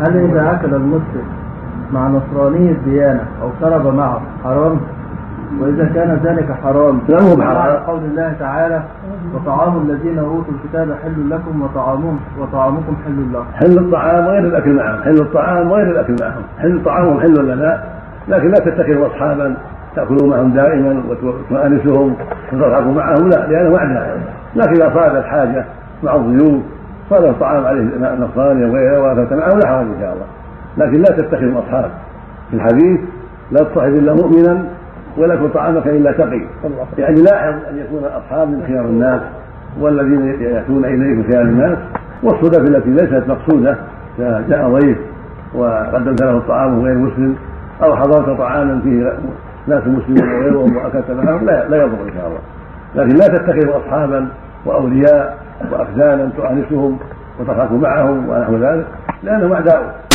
هل إذا أكل المسلم مع نصراني الديانة أو شرب معه حرام؟ وإذا كان ذلك حرام لا، مو مع بحرام. قول الله تعالى وطعام الذين أوتوا الكتاب حل لكم وطعامهم وطعامكم حل لهم. حل الطعام غير الأكل معهم. حل الطعام غير الأكل معهم. حل طعامهم حل لنا لكن لا تتخذوا اصحابا تأكلوا معهم دائما وتؤانسهم وتضحكوا معهم. لا لأنه عداء لكن إذا صارت الحاجة مع الضيوف صار الطعام عليه نصراني أو غيره واكلت معه لا حرج إن شاء الله. لكن لا تتخذوا اصحاب في الحديث لا تصحب إلا مؤمنا ولا يكن طعامك إلا تقي. يعني لاحظ أن يكون اصحاب من خيار الناس والذين يأتون اليك من خيار الناس والصدف التي ليست مقصودة جاء ضيف وقدمت له الطعام غير مسلم أو حضرت طعاما فيه ناس مسلمون وغيرهم وأكلت معهم لا لا يضر إن شاء الله. لكن لا تتخذوا اصحابا وأولياء وأخزانا تؤانسهم وتضحك معهم ونحو ذلك لأنهم أعداء.